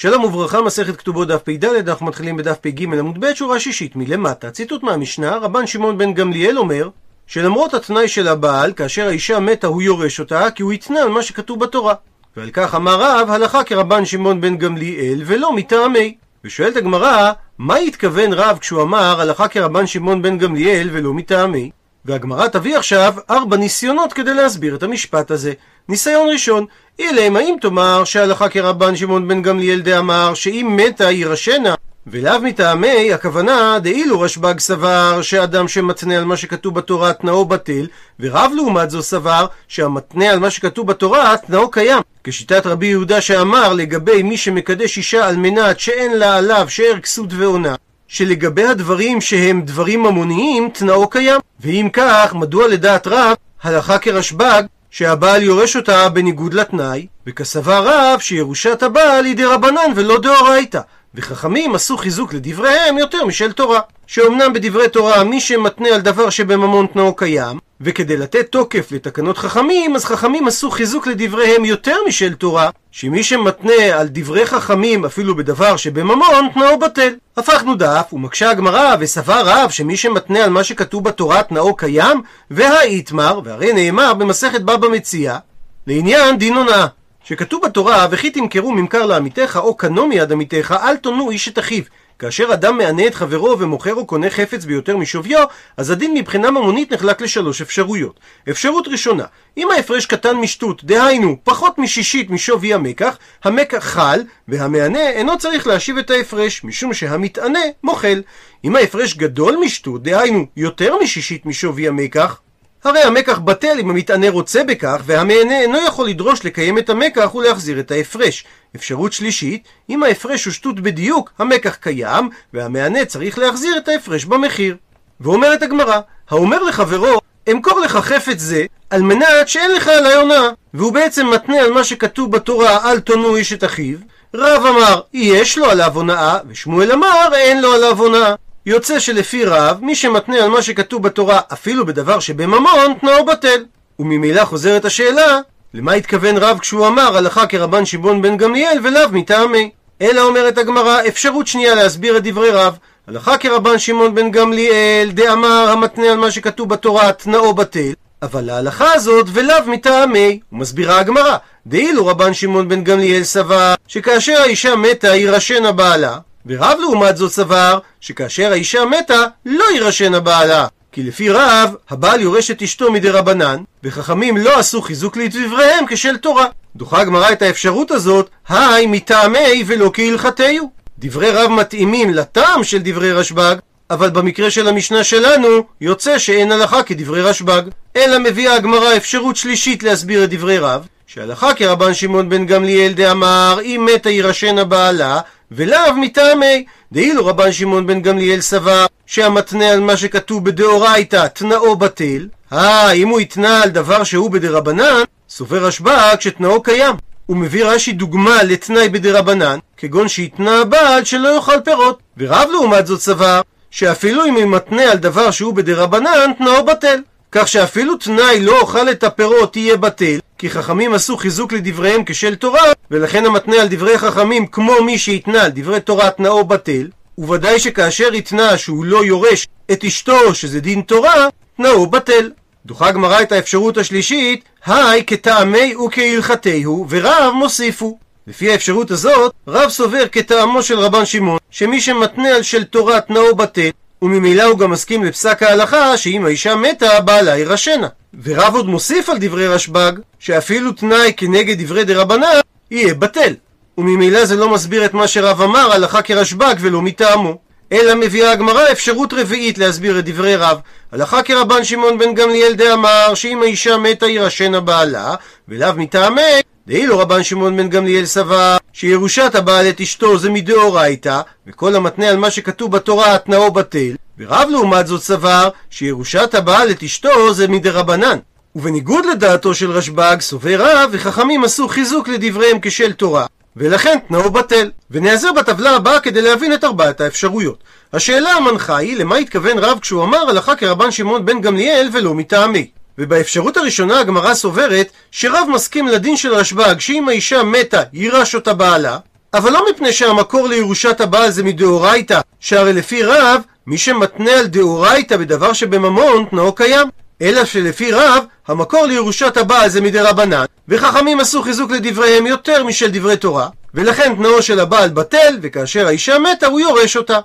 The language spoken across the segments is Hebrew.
שלום וברכה, מסכת כתובות דף פ"ד, אנחנו מתחילים בדף פ"ג עמוד ב', שורה שישית מלמטה. ציטוט מהמשנה, רבן שמעון בן גמליאל אומר, שלמרות התנאי של הבעל, כאשר האישה מתה הוא יורש אותה, כי הוא התנה על מה שכתוב בתורה. ועל כך אמר רב, הלכה כרבן שמעון בן גמליאל, ולא מטעמי. ושואלת הגמרא, מה התכוון רב כשהוא אמר הלכה כרבן שמעון בן גמליאל ולא מטעמי? והגמרא תביא עכשיו ארבע ניסיונות כדי להסביר את המשפט הזה. ניסיון ראשון, אילם האם תאמר שהלכה כרבן שמעון בן גמליאל דאמר שאם מתה יירשנה ולאו מטעמי, הכוונה דאילו רשב"ג סבר שאדם שמתנה על מה שכתוב בתורה תנאו בטל, ורב לעומת זו סבר שהמתנה על מה שכתוב בתורה תנאו קיים. כשיטת רבי יהודה שאמר לגבי מי שמקדש אישה על מנת שאין לה עליו שאר כסות ועונה, שלגבי הדברים שהם דברים ממוניים תנאו קיים. ואם כך, מדוע לדעת רב הלכה כרשב"ג שהבעל יורש אותה בניגוד לתנאי, וכסבר רב שירושת הבעל היא דרבנן ולא דאורייתא. וחכמים עשו חיזוק לדבריהם יותר משל תורה. שאומנם בדברי תורה מי שמתנה על דבר שבממון תנאו קיים, וכדי לתת תוקף לתקנות חכמים, אז חכמים עשו חיזוק לדבריהם יותר משל תורה, שמי שמתנה על דברי חכמים אפילו בדבר שבממון תנאו בטל. הפכנו דף, ומקשה הגמרא, וסבר רב שמי שמתנה על מה שכתוב בתורה תנאו קיים, והאיתמר, והרי נאמר במסכת בבא מציע, לעניין דין הונאה. שכתוב בתורה, וכי תמכרו ממכר לעמיתך, או קנו מיד עמיתך, אל תונו איש את אחיו. כאשר אדם מענה את חברו ומוכר או קונה חפץ ביותר משוויו, אז הדין מבחינה ממונית נחלק לשלוש אפשרויות. אפשרות ראשונה, אם ההפרש קטן משטות, דהיינו, פחות משישית משווי המקח, המקח חל, והמענה אינו צריך להשיב את ההפרש, משום שהמתענה מוחל. אם ההפרש גדול משטות, דהיינו, יותר משישית משווי המקח, הרי המקח בטל אם המתענה רוצה בכך, והמענה אינו יכול לדרוש לקיים את המקח ולהחזיר את ההפרש. אפשרות שלישית, אם ההפרש הוא שטות בדיוק, המקח קיים, והמענה צריך להחזיר את ההפרש במחיר. ואומרת הגמרא, האומר לחברו, אמכור לך חפץ זה, על מנת שאין לך עלי הונאה. והוא בעצם מתנה על מה שכתוב בתורה, אל תונו איש את אחיו. רב אמר, יש לו עליו הונאה, ושמואל אמר, אין לו עליו הונאה. יוצא שלפי רב, מי שמתנה על מה שכתוב בתורה אפילו בדבר שבממון, תנאו בטל. וממילא חוזרת השאלה, למה התכוון רב כשהוא אמר הלכה כרבן שמעון בן גמליאל ולאו מטעמי? אלא אומרת הגמרא, אפשרות שנייה להסביר את דברי רב. הלכה כרבן שמעון בן גמליאל, דאמר המתנה על מה שכתוב בתורה תנאו בטל. אבל להלכה הזאת ולאו מטעמי, ומסבירה הגמרא, דאילו רבן שמעון בן גמליאל סבר שכאשר האישה מתה יירשנה בעלה, ורב לעומת זאת סבר שכאשר האישה מתה לא יירשנה בעלה כי לפי רב, הבעל יורש את אשתו מדי רבנן, וחכמים לא עשו חיזוק לדבריהם כשל תורה. דוחה הגמרא את האפשרות הזאת, היי מטעמי ולא כהלכתהו. דברי רב מתאימים לטעם של דברי רשב"ג, אבל במקרה של המשנה שלנו, יוצא שאין הלכה כדברי רשב"ג. אלא מביאה הגמרא אפשרות שלישית להסביר את דברי רב, שהלכה כרבן שמעון בן גמליאל דאמר, אם מתה יירשנה בעלה, ולאו מטעמי. דאילו רבן שמעון בן גמליאל סבר שהמתנה על מה שכתוב בדאורייתא תנאו בטל, אה, אם הוא התנה על דבר שהוא בדרבנן, סובר רשב"ג שתנאו קיים. הוא מביא רש"י דוגמה לתנאי בדרבנן, כגון שהתנה הבעל שלא יאכל פירות. ורב לעומת זאת סבר, שאפילו אם הוא מתנה על דבר שהוא בדרבנן, תנאו בטל. כך שאפילו תנאי לא אוכל את הפירות יהיה בטל, כי חכמים עשו חיזוק לדבריהם כשל תורה, ולכן המתנה על דברי חכמים כמו מי שהתנה על דברי תורה תנאו בטל, וודאי שכאשר התנה שהוא לא יורש את אשתו, שזה דין תורה, תנאו בטל. דוחה גמרא את האפשרות השלישית, היי כטעמי וכהלכתהו, ורב מוסיפו. לפי האפשרות הזאת, רב סובר כטעמו של רבן שמעון, שמי שמתנה על של תורה תנאו בטל, וממילא הוא גם מסכים לפסק ההלכה שאם האישה מתה, בעלה יירשנה. ורב עוד מוסיף על דברי רשב"ג, שאפילו תנאי כנגד דברי דרבנן, יהיה בטל. וממילא זה לא מסביר את מה שרב אמר הלכה כרשב"ג ולא מטעמו. אלא מביאה הגמרא אפשרות רביעית להסביר את דברי רב. הלכה כרבן שמעון בן גמליאל דאמר שאם האישה מתה יירשנה בעלה, ולאו מטעמי, דאילו רבן שמעון בן גמליאל סבר שירושת הבעל את אשתו זה מדאורייתא, וכל המתנה על מה שכתוב בתורה התנאו בטל, ורב לעומת זאת סבר שירושת הבעל את אשתו זה מדרבנן. ובניגוד לדעתו של רשב"ג, סובר רב וחכמים עשו חיזוק לדבריהם כשל תורה, ולכן תנאו בטל. ונעזר בטבלה הבאה כדי להבין את ארבעת האפשרויות. השאלה המנחה היא למה התכוון רב כשהוא אמר הלכה כרבן שמעון בן גמליאל ולא מטעמי. ובאפשרות הראשונה הגמרא סוברת שרב מסכים לדין של רשב"ג שאם האישה מתה יירש אותה בעלה אבל לא מפני שהמקור לירושת הבעל זה מדאורייתא, שהרי לפי רב, מי שמתנה על דאורייתא בדבר שבממון, תנאו קיים. אלא שלפי רב, המקור לירושת הבעל זה מדי רבנן, וחכמים עשו חיזוק לדבריהם יותר משל דברי תורה, ולכן תנאו של הבעל בטל, וכאשר האישה מתה הוא יורש אותה.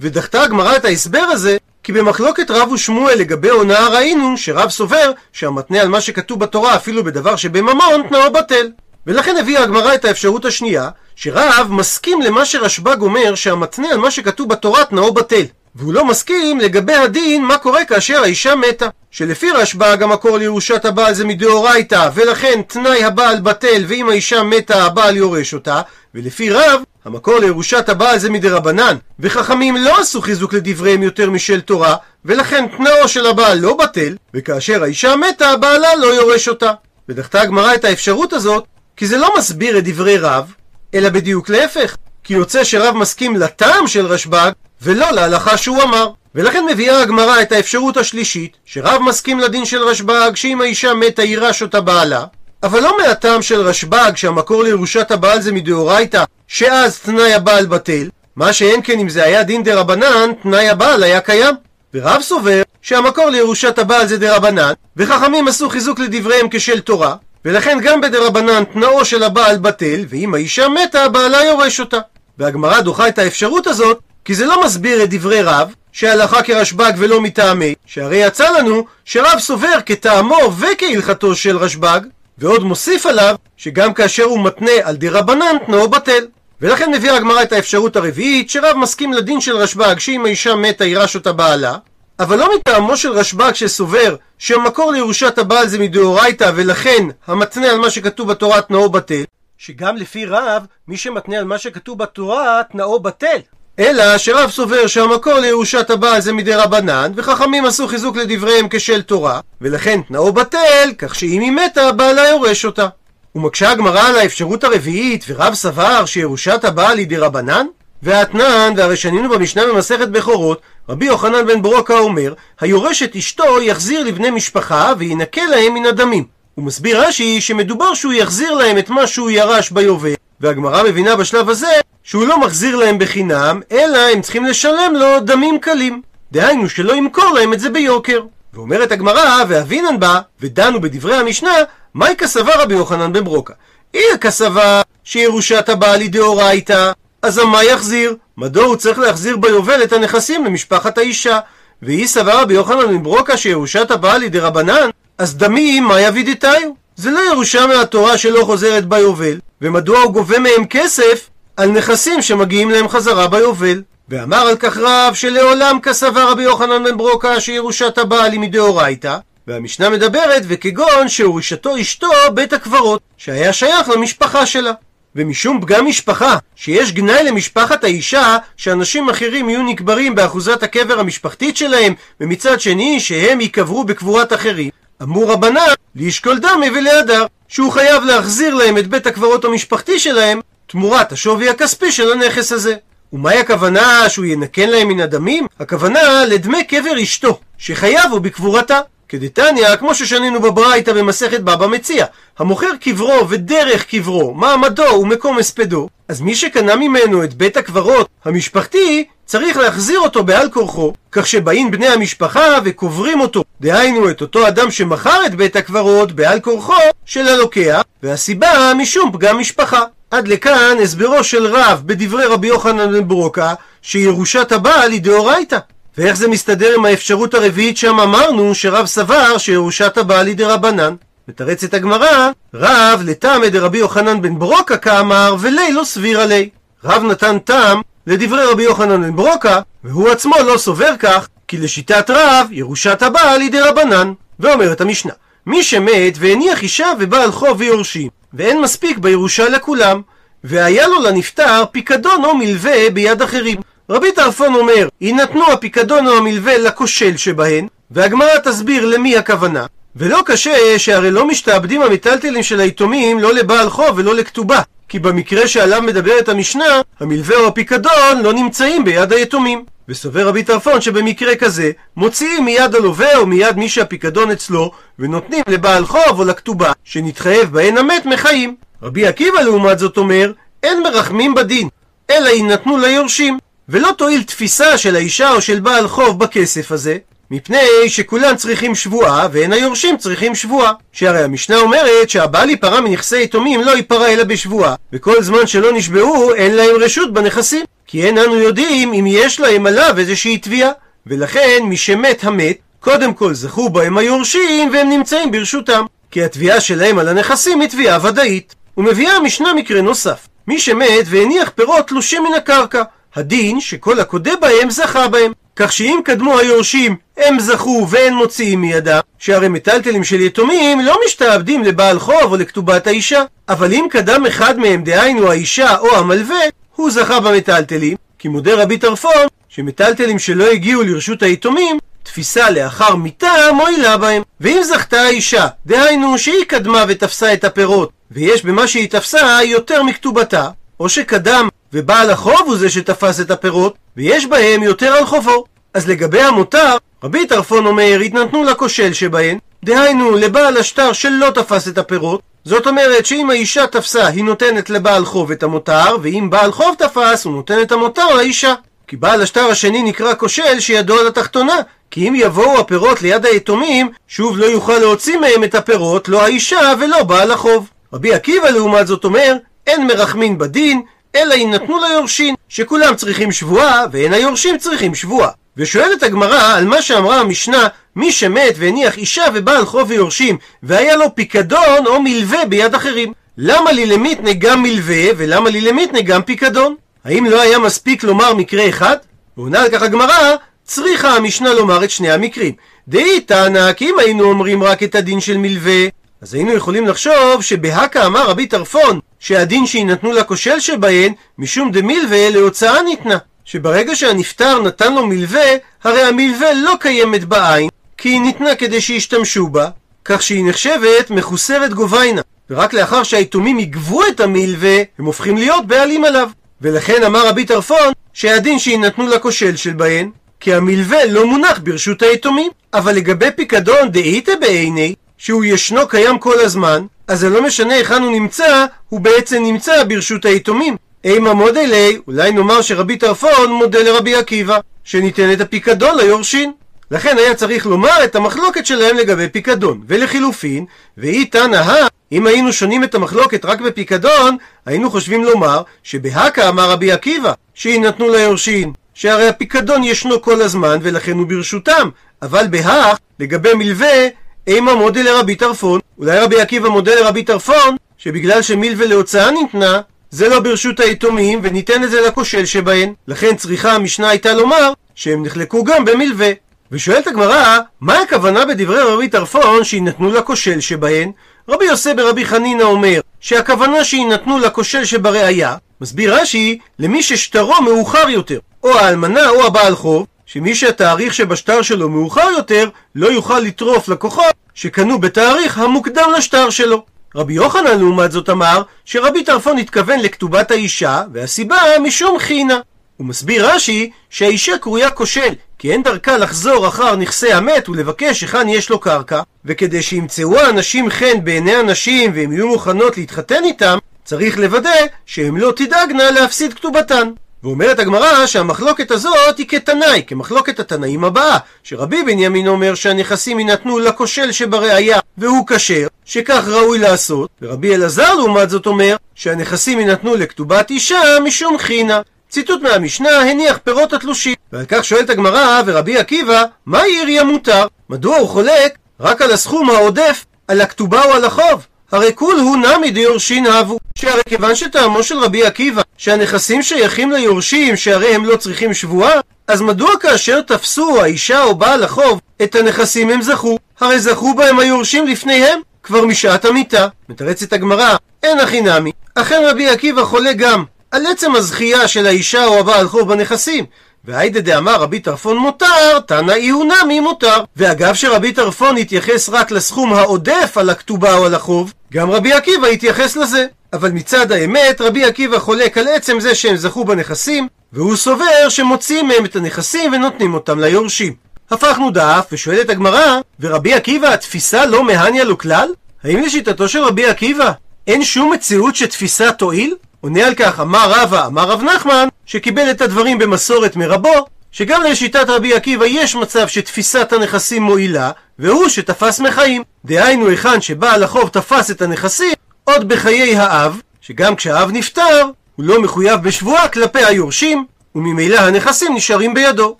ודחתה הגמרא את ההסבר הזה, כי במחלוקת רב ושמואל לגבי הונאה ראינו שרב סובר שהמתנה על מה שכתוב בתורה אפילו בדבר שבממון תנאו בטל. ולכן הביאה הגמרא את האפשרות השנייה, שרב מסכים למה שרשב"ג אומר שהמתנה על מה שכתוב בתורה תנאו בטל. והוא לא מסכים לגבי הדין מה קורה כאשר האישה מתה. שלפי רשב"ג המקור לירושת הבעל זה מדאורייתא, ולכן תנאי הבעל בטל, ואם האישה מתה הבעל יורש אותה, ולפי רב, המקור לירושת הבעל זה מדרבנן, וחכמים לא עשו חיזוק לדבריהם יותר משל תורה, ולכן תנאו של הבעל לא בטל, וכאשר האישה מתה, בעלה לא יורש אותה. ודחתה הגמרא את האפשרות הזאת, כי זה לא מסביר את דברי רב, אלא בדיוק להפך. כי יוצא שרב מסכים לטעם של רשב"ג, ולא להלכה שהוא אמר. ולכן מביאה הגמרא את האפשרות השלישית, שרב מסכים לדין של רשב"ג שאם האישה מתה יירש אותה בעלה, אבל לא מהטעם של רשב"ג שהמקור לירושת הבעל זה מדאורייתא, שאז תנאי הבעל בטל, מה שאין כן אם זה היה דין דה רבנן, תנאי הבעל היה קיים. ורב סובר שהמקור לירושת הבעל זה דה רבנן, וחכמים עשו חיזוק לדבריהם כשל תורה, ולכן גם בדה רבנן תנאו של הבעל בטל, ואם האישה מתה, בעלה יורש אותה. והגמרא דוחה את האפשרות הזאת, כי זה לא מסביר את דברי רב, שהלכה כרשב"ג ולא מטעמי, שהרי יצא לנו שרב סובר כטעמו וכהלכתו של רשב"ג, ועוד מוסיף עליו שגם כאשר הוא מתנה על די רבנן תנאו בטל. ולכן מביאה הגמרא את האפשרות הרביעית, שרב מסכים לדין של רשב"ג שאם האישה מתה יירש אותה בעלה, אבל לא מטעמו של רשב"ג שסובר שהמקור לירושת הבעל זה מדאורייתא ולכן המתנה על מה שכתוב בתורה תנאו בטל, שגם לפי רב, מי שמתנה על מה שכתוב בתורה תנאו בטל. אלא שרב סובר שהמקור לירושת הבעל זה מדי רבנן, וחכמים עשו חיזוק לדבריהם כשל תורה, ולכן תנאו בטל, כך שאם היא מתה, בעלה יורש אותה. ומקשה הגמרא על האפשרות הרביעית, ורב סבר שירושת הבעל היא דרבנן? והאתנן, והרי שנינו במשנה במסכת בכורות, רבי יוחנן בן ברוקה אומר, היורש את אשתו יחזיר לבני משפחה וינקה להם מן הדמים. הוא מסביר רש"י שמדובר שהוא יחזיר להם את מה שהוא ירש ביובל, והגמרא מבינה בשלב הזה שהוא לא מחזיר להם בחינם, אלא הם צריכים לשלם לו דמים קלים. דהיינו שלא ימכור להם את זה ביוקר. ואומרת הגמרא, ואבינן בה, ודנו בדברי המשנה, מהי כסבה רבי יוחנן בן ברוקה? אי כסבה שירושת הבעל היא דאורייתא, אז מה יחזיר? מדוע הוא צריך להחזיר ביובל את הנכסים למשפחת האישה? ואי סבר רבי יוחנן בן ברוקה שירושת הבעל היא דרבנן, אז דמים מה יביא דתיו? זה לא ירושה מהתורה שלא חוזרת ביובל, ומדוע הוא גובה מהם כסף על נכסים שמגיעים להם חזרה ביובל. ואמר על כך רב שלעולם כסבר רבי יוחנן בן ברוקה שירושת הבעל היא מדאורייתא, והמשנה מדברת וכגון שהורישתו אשתו בית הקברות, שהיה שייך למשפחה שלה. ומשום פגם משפחה, שיש גנאי למשפחת האישה, שאנשים אחרים יהיו נקברים באחוזת הקבר המשפחתית שלהם, ומצד שני שהם ייקברו בקבורת אחרים, אמור רבנן לשקול דמי ולהדר, שהוא חייב להחזיר להם את בית הקברות המשפחתי שלהם, תמורת השווי הכספי של הנכס הזה. ומהי הכוונה שהוא ינקן להם מן הדמים? הכוונה לדמי קבר אשתו, שחייב הוא בקבורתה. כדתניא, כמו ששנינו בברייתא במסכת בבא מציע, המוכר קברו ודרך קברו, מעמדו ומקום הספדו, אז מי שקנה ממנו את בית הקברות המשפחתי, צריך להחזיר אותו בעל כורחו, כך שבאים בני המשפחה וקוברים אותו, דהיינו את אותו אדם שמכר את בית הקברות בעל כורחו של הלוקח, והסיבה משום פגם משפחה. עד לכאן הסברו של רב בדברי רבי יוחנן בן ברוקה, שירושת הבעל היא דאורייתא. ואיך זה מסתדר עם האפשרות הרביעית שם אמרנו שרב סבר שירושת הבעל היא דרבנן? מתרצת הגמרא, רב לטעמי דרבי יוחנן בן ברוקה כאמר ולי לא סביר עלי. רב נתן טעם לדברי רבי יוחנן בן ברוקה, והוא עצמו לא סובר כך, כי לשיטת רב ירושת הבעל היא דרבנן. ואומרת המשנה, מי שמת והניח אישה ובעל חוב ויורשים, ואין מספיק בירושה לכולם, והיה לו לנפטר פיקדון או מלווה ביד אחרים. רבי טרפון אומר, יינתנו הפיקדון או המלווה לכושל שבהן, והגמרא תסביר למי הכוונה. ולא קשה שהרי לא משתעבדים המיטלטלים של היתומים לא לבעל חוב ולא לכתובה. כי במקרה שעליו מדברת המשנה, המלווה או הפיקדון לא נמצאים ביד היתומים. וסובר רבי טרפון שבמקרה כזה, מוציאים מיד הלווה או מיד מי שהפיקדון אצלו, ונותנים לבעל חוב או לכתובה, שנתחייב בהן המת מחיים. רבי עקיבא לעומת זאת אומר, אין מרחמים בדין, אלא יינתנו ליורשים. ולא תועיל תפיסה של האישה או של בעל חוב בכסף הזה, מפני שכולם צריכים שבועה, ואין היורשים צריכים שבועה. שהרי המשנה אומרת שהבעל ייפרע מנכסי יתומים לא ייפרע אלא בשבועה, וכל זמן שלא נשבעו אין להם רשות בנכסים. כי אין אנו יודעים אם יש להם עליו איזושהי תביעה. ולכן מי שמת המת, קודם כל זכו בהם היורשים והם נמצאים ברשותם. כי התביעה שלהם על הנכסים היא תביעה ודאית. ומביאה המשנה מקרה נוסף. מי שמת והניח פירות תלושים מן הקרקע, הדין שכל הקודה בהם זכה בהם. כך שאם קדמו היורשים הם זכו ואין מוציאים מידם, שהרי מטלטלים של יתומים לא משתעבדים לבעל חוב או לכתובת האישה. אבל אם קדם אחד מהם, דהיינו האישה או המלווה, הוא זכה במטלטלים, כי מודה רבי טרפון שמטלטלים שלא הגיעו לרשות היתומים, תפיסה לאחר מיתה מועילה בהם. ואם זכתה האישה, דהיינו שהיא קדמה ותפסה את הפירות, ויש במה שהיא תפסה יותר מכתובתה, או שקדם ובעל החוב הוא זה שתפס את הפירות, ויש בהם יותר על חובו. אז לגבי המותר, רבי טרפון אומר, התנתנו לכושל שבהן, דהיינו לבעל השטר שלא תפס את הפירות, זאת אומרת שאם האישה תפסה, היא נותנת לבעל חוב את המותר, ואם בעל חוב תפס, הוא נותן את המותר לאישה. כי בעל השטר השני נקרא כושל שידו על התחתונה, כי אם יבואו הפירות ליד היתומים, שוב לא יוכל להוציא מהם את הפירות, לא האישה ולא בעל החוב. רבי עקיבא לעומת זאת אומר, אין מרחמין בדין, אלא יינתנו ליורשים, שכולם צריכים שבועה, ואין היורשים צריכים שבועה. ושואלת הגמרא על מה שאמרה המשנה, מי שמת והניח אישה ובעל חוב ויורשים, והיה לו פיקדון או מלווה ביד אחרים. למה לי למיתנה גם מלווה, ולמה לי למיתנה גם פיקדון? האם לא היה מספיק לומר מקרה אחד? ועונה על כך הגמרא, צריכה המשנה לומר את שני המקרים. דאי תנא, כי אם היינו אומרים רק את הדין של מלווה, אז היינו יכולים לחשוב שבהקה אמר רבי טרפון שהדין שיינתנו לכושל שבהן משום דמילווה להוצאה ניתנה. שברגע שהנפטר נתן לו מלווה הרי המלווה לא קיימת בעין כי היא ניתנה כדי שישתמשו בה כך שהיא נחשבת מחוסרת גוביינה ורק לאחר שהיתומים יגבו את המלווה הם הופכים להיות בעלים עליו. ולכן אמר רבי טרפון שהדין שיינתנו לכושל של בהן כי המלווה לא מונח ברשות היתומים. אבל לגבי פיקדון דאיתא בעיני שהוא ישנו קיים כל הזמן, אז זה לא משנה היכן הוא נמצא, הוא בעצם נמצא ברשות היתומים. אימה מודה לי, אולי נאמר שרבי טרפון מודה לרבי עקיבא, שניתן את הפיקדון ליורשין. לכן היה צריך לומר את המחלוקת שלהם לגבי פיקדון. ולחילופין, ואי תנא אם היינו שונים את המחלוקת רק בפיקדון, היינו חושבים לומר שבהקה אמר רבי עקיבא, שיינתנו ליורשין. שהרי הפיקדון ישנו כל הזמן ולכן הוא ברשותם, אבל בהך, לגבי מלווה, אימה מודה לרבי טרפון, אולי רבי עקיבא מודה לרבי טרפון, שבגלל שמילווה להוצאה ניתנה, זה לא ברשות היתומים, וניתן את זה לכושל שבהן. לכן צריכה המשנה הייתה לומר, שהם נחלקו גם במילווה. ושואלת הגמרא, מה הכוונה בדברי רבי טרפון שיינתנו לכושל שבהן? רבי יוסי ברבי חנינא אומר, שהכוונה שיינתנו לכושל שבראיה, מסביר רש"י, למי ששטרו מאוחר יותר, או האלמנה או הבעל חוב, שמי שהתאריך שבשטר שלו מאוחר יותר, לא יוכל לטרוף לקוחות שקנו בתאריך המוקדם לשטר שלו. רבי יוחנן לעומת זאת אמר שרבי טרפון התכוון לכתובת האישה, והסיבה משום חינה. הוא מסביר רש"י שהאישה קרויה כושל, כי אין דרכה לחזור אחר נכסי המת ולבקש היכן יש לו קרקע, וכדי שימצאו האנשים חן בעיני הנשים והם יהיו מוכנות להתחתן איתם, צריך לוודא שהן לא תדאגנה להפסיד כתובתן. ואומרת הגמרא שהמחלוקת הזאת היא כתנאי, כמחלוקת התנאים הבאה, שרבי בנימין אומר שהנכסים יינתנו לכושל שבראיה והוא כשר, שכך ראוי לעשות, ורבי אלעזר לעומת זאת אומר שהנכסים יינתנו לכתובת אישה משום חינה. ציטוט מהמשנה הניח פירות התלושים. ועל כך שואלת הגמרא ורבי עקיבא, מה עיריה מותר? מדוע הוא חולק רק על הסכום העודף, על הכתובה או על החוב? הרי כול הוא נמי דיורשין הבו. שהרי כיוון שטעמו של רבי עקיבא שהנכסים שייכים ליורשים שהרי הם לא צריכים שבועה, אז מדוע כאשר תפסו האישה או בעל החוב את הנכסים הם זכו? הרי זכו בהם היורשים לפניהם, כבר משעת המיתה. מתרצת הגמרא, אין הכי נמי. אכן רבי עקיבא חולה גם על עצם הזכייה של האישה או הבעל חוב בנכסים, והיידה דאמר רבי טרפון מותר, תנא איהו נמי מותר. ואגב שרבי טרפון התייחס רק לסכום העודף על הכתובה או על החוב, גם רבי עקיבא התייחס לזה. אבל מצד האמת, רבי עקיבא חולק על עצם זה שהם זכו בנכסים, והוא סובר שמוציאים מהם את הנכסים ונותנים אותם ליורשים. הפכנו דף, ושואלת הגמרא, ורבי עקיבא התפיסה לא מהניה לו כלל? האם לשיטתו של רבי עקיבא אין שום מציאות שתפיסה תועיל? עונה על כך אמר רבא, אמר רב נחמן, שקיבל את הדברים במסורת מרבו, שגם לשיטת רבי עקיבא יש מצב שתפיסת הנכסים מועילה, והוא שתפס מחיים. דהיינו היכן שבעל החוב תפס את הנכסים עוד בחיי האב, שגם כשהאב נפטר, הוא לא מחויב בשבועה כלפי היורשים, וממילא הנכסים נשארים בידו.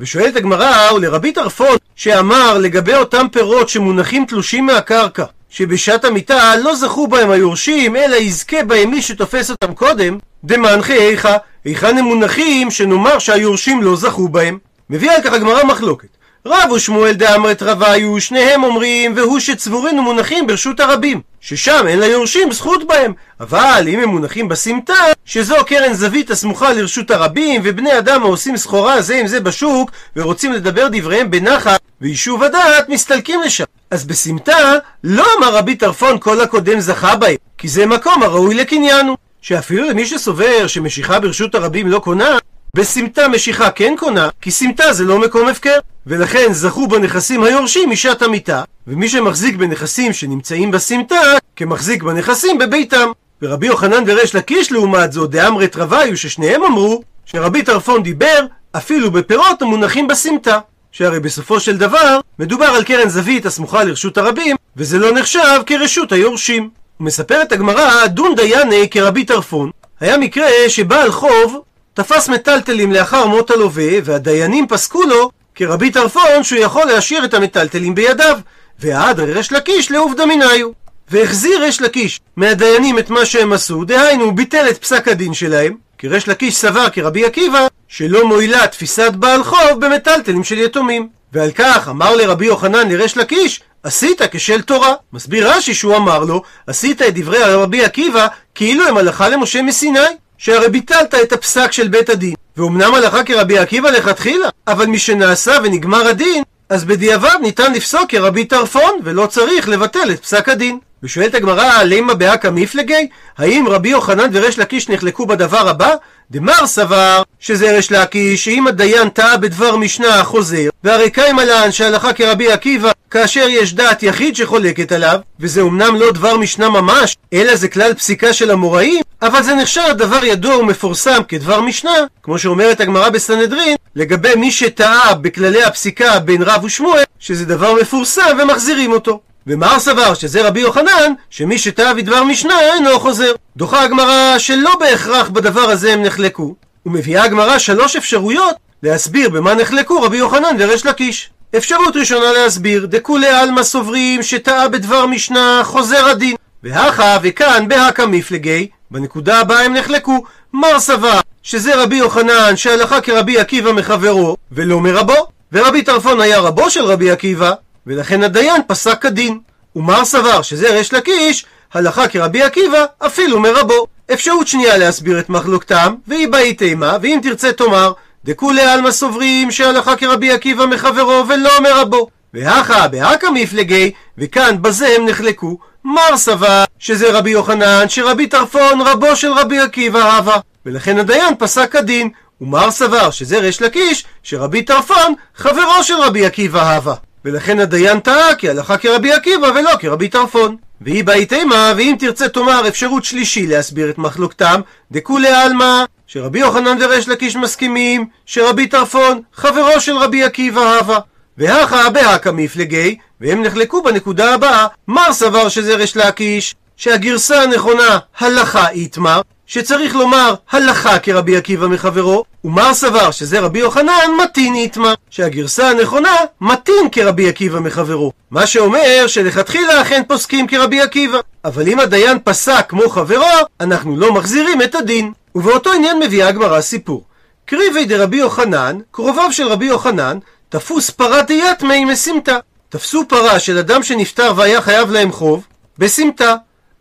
ושואלת הגמרא, ולרבי טרפון, שאמר לגבי אותם פירות שמונחים תלושים מהקרקע, שבשעת המיטה לא זכו בהם היורשים, אלא יזכה בהם מי שתופס אותם קודם, דמנחי איכה, היכן הם מונחים שנאמר שהיורשים לא זכו בהם. מביאה על כך הגמרא מחלוקת. רב ושמואל דאמרת רביו, שניהם אומרים, והוא שצבורים ומונחים ברשות הרבים, ששם אין ליורשים זכות בהם. אבל אם הם מונחים בסמטה, שזו קרן זווית הסמוכה לרשות הרבים, ובני אדם העושים סחורה זה עם זה בשוק, ורוצים לדבר דבריהם בנחת, ויישוב הדעת מסתלקים לשם. אז בסמטה, לא אמר רבי טרפון כל הקודם זכה בהם, כי זה מקום הראוי לקניינו. שאפילו למי שסובר שמשיכה ברשות הרבים לא קונה, בסמטה משיכה כן קונה, כי סמטה זה לא מקום הפקר. ולכן זכו בנכסים היורשים משעת המיטה, ומי שמחזיק בנכסים שנמצאים בסמטה, כמחזיק בנכסים בביתם. ורבי יוחנן וריש לקיש לעומת זאת, דאמרת רביו, ששניהם אמרו, שרבי טרפון דיבר אפילו בפירות המונחים בסמטה. שהרי בסופו של דבר, מדובר על קרן זווית הסמוכה לרשות הרבים, וזה לא נחשב כרשות היורשים. ומספרת הגמרא, דון דייני כרבי טרפון, היה מקרה שבעל חוב תפס מטלטלים לאחר מות הלווה, והדיינים פסקו לו כרבי טרפון שהוא יכול להשאיר את המטלטלים בידיו, והעד רש לקיש לעובדה מניו. והחזיר רש לקיש מהדיינים את מה שהם עשו, דהיינו ביטל את פסק הדין שלהם, כי רש לקיש סבר כרבי עקיבא שלא מועילה תפיסת בעל חוב במטלטלים של יתומים. ועל כך אמר לרבי יוחנן לרש לקיש, עשית כשל תורה. מסביר רש"י שהוא אמר לו, עשית את דברי רבי עקיבא כאילו הם הלכה למשה מסיני. שהרי ביטלת את הפסק של בית הדין. ואומנם הלכה כרבי עקיבא לכתחילה, אבל משנעשה ונגמר הדין, אז בדיעבד ניתן לפסוק כרבי טרפון, ולא צריך לבטל את פסק הדין. ושואלת הגמרא, לימה באקא מפלגי? האם רבי יוחנן וריש לקיש נחלקו בדבר הבא? דמר סבר שזה ריש לקיש, שאם הדיין טעה בדבר משנה חוזר, והרי קיימה לן שהלכה כרבי עקיבא כאשר יש דעת יחיד שחולקת עליו, וזה אמנם לא דבר משנה ממש, אלא זה כלל פסיקה של המוראים, אבל זה נחשב דבר ידוע ומפורסם כדבר משנה, כמו שאומרת הגמרא בסנהדרין, לגבי מי שטעה בכללי הפסיקה בין רב ושמואל, שזה דבר מפורסם ומחזירים אותו. ומר סבר שזה רבי יוחנן, שמי שטעה בדבר משנה אינו חוזר. דוחה הגמרא שלא בהכרח בדבר הזה הם נחלקו, ומביאה הגמרא שלוש אפשרויות להסביר במה נחלקו רבי יוחנן וריש לקיש. אפשרות ראשונה להסביר, דכולי עלמא סוברים שטעה בדבר משנה חוזר הדין. והכה וכאן בהכה מפלגי, בנקודה הבאה הם נחלקו, מר סבר שזה רבי יוחנן שהלכה כרבי עקיבא מחברו ולא מרבו, ורבי טרפון היה רבו של רבי עקיבא, ולכן הדיין פסק כדין. ומר סבר שזה ריש לקיש, הלכה כרבי עקיבא אפילו מרבו. אפשרות שנייה להסביר את מחלוקתם, והיא באי תימה, ואם תרצה תאמר דכולי עלמא סוברים שהלכה כרבי עקיבא מחברו ולא מרבו. והכה בהכה מפלגי, וכאן בזה הם נחלקו, מר סבר שזה רבי יוחנן, שרבי טרפון רבו של רבי עקיבא הווה. ולכן הדיין פסק הדין, ומר סבר שזה ריש לקיש, שרבי טרפון חברו של רבי עקיבא הווה. ולכן הדיין טעה כי הלכה כרבי עקיבא ולא כרבי טרפון. והיא באי תימה, ואם תרצה תאמר אפשרות שלישי להסביר את מחלוקתם, דכולי עלמא, שרבי יוחנן וריש לקיש מסכימים, שרבי טרפון חברו של רבי עקיבא הווה. והכה בהכה מפלגי, והם נחלקו בנקודה הבאה, מר סבר שזה ריש לקיש, שהגרסה הנכונה הלכה איתמר, שצריך לומר הלכה כרבי עקיבא מחברו, ומר סבר שזה רבי יוחנן מתין איתמר, שהגרסה הנכונה מתין כרבי עקיבא מחברו. מה שאומר שלכתחילה אכן פוסקים כרבי עקיבא, אבל אם הדיין פסק כמו חברו, אנחנו לא מחזירים את הדין. ובאותו עניין מביאה הגמרא סיפור. קריבי דרבי יוחנן, קרוביו של רבי יוחנן, תפוס פרה דיאטמי מסמטה. תפסו פרה של אדם שנפטר והיה חייב להם חוב, בסמטה.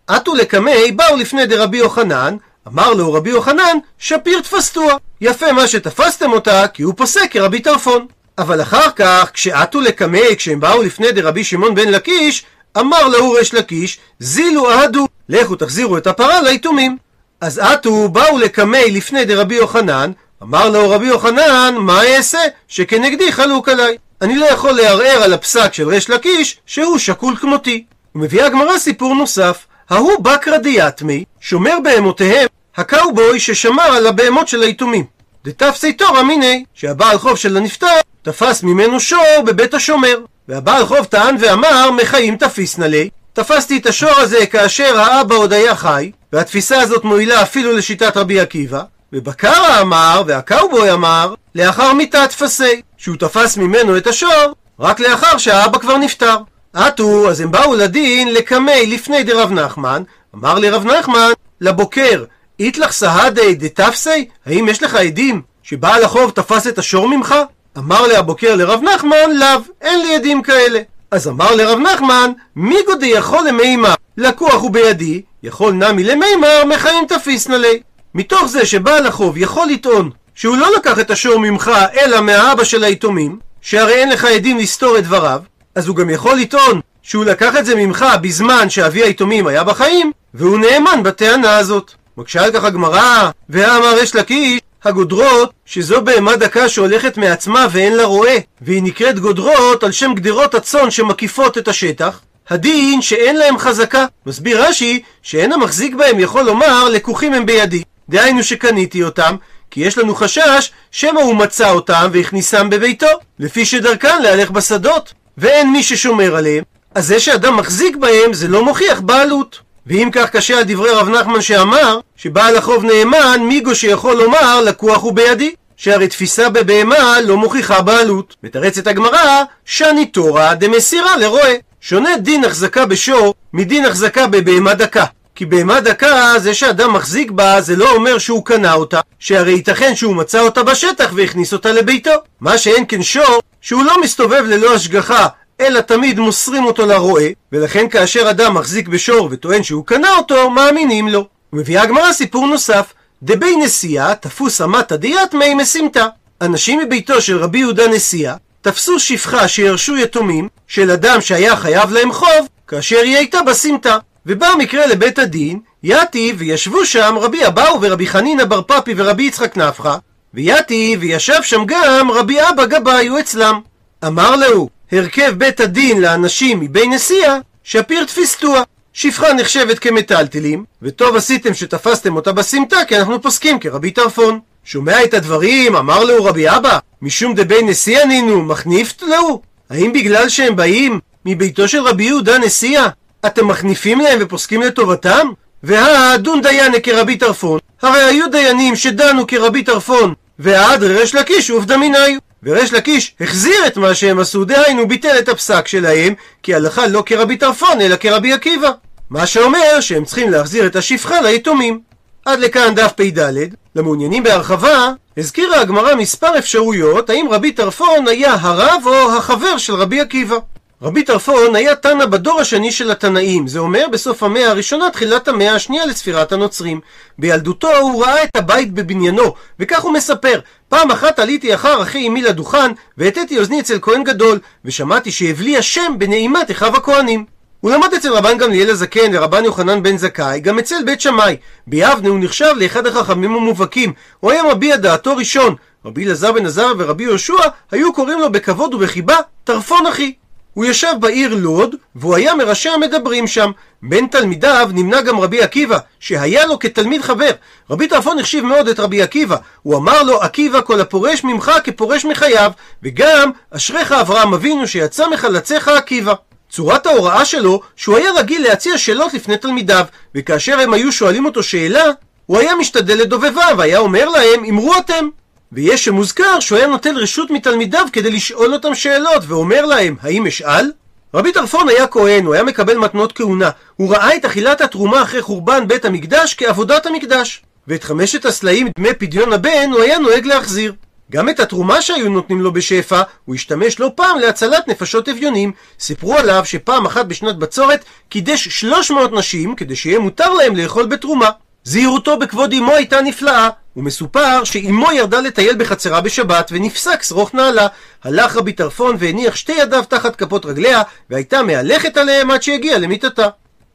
עטו לקמי באו לפני דרבי יוחנן, אמר לו רבי יוחנן, שפיר תפסתוה. יפה מה שתפסתם אותה, כי הוא פוסק כרבי טרפון. אבל אחר כך, כשעטו לקמי, כשהם באו לפני דרבי שמעון בן לקיש, אמר לו ריש לקיש, זילו אהדו, לכו תחזירו את הפרה ליתומים. אז עטו באו לקמי לפני דרבי יוחנן, אמר לו רבי יוחנן, מה אעשה? שכנגדי חלוק עליי. אני לא יכול לערער על הפסק של ריש לקיש, שהוא שקול כמותי. ומביאה הגמרא סיפור נוסף. ההוא בקרא דיאטמי, שומר בהמותיהם הקאובוי ששמר על הבהמות של היתומים. דתפסי תורא מיני, שהבעל חוב של הנפטר תפס ממנו שור בבית השומר. והבעל חוב טען ואמר, מחיים תפיסנה לי. תפסתי את השור הזה כאשר האבא עוד היה חי, והתפיסה הזאת מועילה אפילו לשיטת רבי עקיבא. ובקרא אמר, והקאובוי אמר, לאחר מיתה תפסי, שהוא תפס ממנו את השור, רק לאחר שהאבא כבר נפטר. עטו, אז הם באו לדין לקמי לפני דרב נחמן, אמר לרב נחמן, לבוקר, איתלך סהדי דתפסי? האם יש לך עדים שבעל החוב תפס את השור ממך? אמר להבוקר לרב נחמן, לאו, אין לי עדים כאלה. אז אמר לרב נחמן, מי גודי יכול למימר? לקוח הוא בידי, יכול נמי למימר, מחיים תפיסנה לי. מתוך זה שבעל החוב יכול לטעון שהוא לא לקח את השור ממך, אלא מהאבא של היתומים, שהרי אין לך עדים לסתור את דבריו, אז הוא גם יכול לטעון שהוא לקח את זה ממך בזמן שאבי היתומים היה בחיים, והוא נאמן בטענה הזאת. מקשה על כך הגמרא, והאמר יש לקיש, הגודרות, שזו בהמה דקה שהולכת מעצמה ואין לה רועה, והיא נקראת גודרות על שם גדרות הצאן שמקיפות את השטח, הדין שאין להם חזקה. מסביר רש"י, שאין המחזיק בהם יכול לומר, לקוחים הם בידי. דהיינו שקניתי אותם, כי יש לנו חשש שמא הוא מצא אותם והכניסם בביתו, לפי שדרכן להלך בשדות, ואין מי ששומר עליהם, אז זה שאדם מחזיק בהם זה לא מוכיח בעלות. ואם כך קשה על דברי רב נחמן שאמר שבעל החוב נאמן מיגו שיכול לומר לקוח הוא בידי שהרי תפיסה בבהמה לא מוכיחה בעלות. מתרצת הגמרא שאני תורה דמסירה לרועה שונה דין החזקה בשור מדין החזקה בבהמה דקה כי בהמה דקה זה שאדם מחזיק בה זה לא אומר שהוא קנה אותה שהרי ייתכן שהוא מצא אותה בשטח והכניס אותה לביתו מה שאין כן שור שהוא לא מסתובב ללא השגחה אלא תמיד מוסרים אותו לרועה, ולכן כאשר אדם מחזיק בשור וטוען שהוא קנה אותו, מאמינים לו. ומביאה הגמרא סיפור נוסף, דבי נשיאה תפוס אמתא דיית מי משימתא. אנשים מביתו של רבי יהודה נשיאה תפסו שפחה שירשו יתומים של אדם שהיה חייב להם חוב, כאשר היא הייתה בסמטה. ובא המקרה לבית הדין, יתי וישבו שם רבי אבאו ורבי חנינא בר פפי ורבי יצחק נפחא, ויתי וישב שם גם רבי אבא גבאי אצלם. אמר להו, הרכב בית הדין לאנשים מבי נשיאה, שפיר תפיסתוה. שפחה נחשבת כמטלטלים, וטוב עשיתם שתפסתם אותה בסמטה, כי אנחנו פוסקים כרבי טרפון. שומע את הדברים, אמר לו רבי אבא, משום דבי נשיאה נינו, מחניפת לו? האם בגלל שהם באים מביתו של רבי יהודה נשיאה, אתם מחניפים להם ופוסקים לטובתם? והדון דיינה כרבי טרפון, הרי היו דיינים שדנו כרבי טרפון, והעד ריש לקיש עובדא מיניו. וריש לקיש החזיר את מה שהם עשו, דהיינו ביטל את הפסק שלהם, כי הלכה לא כרבי טרפון אלא כרבי עקיבא. מה שאומר שהם צריכים להחזיר את השפחה ליתומים. עד לכאן דף פ"ד. למעוניינים בהרחבה, הזכירה הגמרא מספר אפשרויות האם רבי טרפון היה הרב או החבר של רבי עקיבא. רבי טרפון היה תנא בדור השני של התנאים, זה אומר בסוף המאה הראשונה, תחילת המאה השנייה לספירת הנוצרים. בילדותו הוא ראה את הבית בבניינו, וכך הוא מספר: פעם אחת עליתי אחר אחי אמי לדוכן, והטאתי אוזני אצל כהן גדול, ושמעתי שהבלי השם בנעימת אחיו הכהנים. הוא למד אצל רבן גמליאל הזקן ורבן יוחנן בן זכאי, גם אצל בית שמאי. ביבנה הוא נחשב לאחד החכמים המובהקים. הוא היה מביע דעתו ראשון. רבי אלעזר בן עזר ורבי יהושע היו קוראים לו בכבוד ובחיבה טרפון אחי. הוא ישב בעיר לוד, והוא היה מראשי המדברים שם. בין תלמידיו נמנה גם רבי עקיבא, שהיה לו כתלמיד חבר. רבי טרפון החשיב מאוד את רבי עקיבא. הוא אמר לו, עקיבא, כל הפורש ממך כפורש מחייו, וגם אשריך אברהם אבינו שיצא מחלציך עקיבא. צורת ההוראה שלו, שהוא היה רגיל להציע שאלות לפני תלמידיו, וכאשר הם היו שואלים אותו שאלה, הוא היה משתדל לדובבה, והיה אומר להם, אמרו אתם. ויש שמוזכר שהוא היה נוטל רשות מתלמידיו כדי לשאול אותם שאלות, ואומר להם, האם אשאל? רבי טרפון היה כהן, הוא היה מקבל מתנות כהונה. הוא ראה את אכילת התרומה אחרי חורבן בית המקדש כעבודת המקדש. ואת חמשת הסלעים דמי פדיון הבן הוא היה נוהג להחזיר. גם את התרומה שהיו נותנים לו בשפע, הוא השתמש לא פעם להצלת נפשות אביונים. סיפרו עליו שפעם אחת בשנת בצורת קידש 300 נשים כדי שיהיה מותר להם לאכול בתרומה. זהירותו בכבוד אמו הייתה נפלאה. ומסופר שאמו ירדה לטייל בחצרה בשבת ונפסק שרוך נעלה. הלך רבי טרפון והניח שתי ידיו תחת כפות רגליה והייתה מהלכת עליהם עד שהגיעה למיטתה.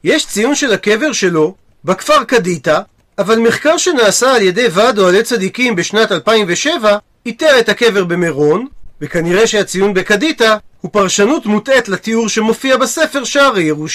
יש ציון של הקבר שלו בכפר קדיטה, אבל מחקר שנעשה על ידי ועד אוהלי צדיקים בשנת 2007 איתר את הקבר במירון, וכנראה שהציון בקדיטה הוא פרשנות מוטעית לתיאור שמופיע בספר שערי ירושלים.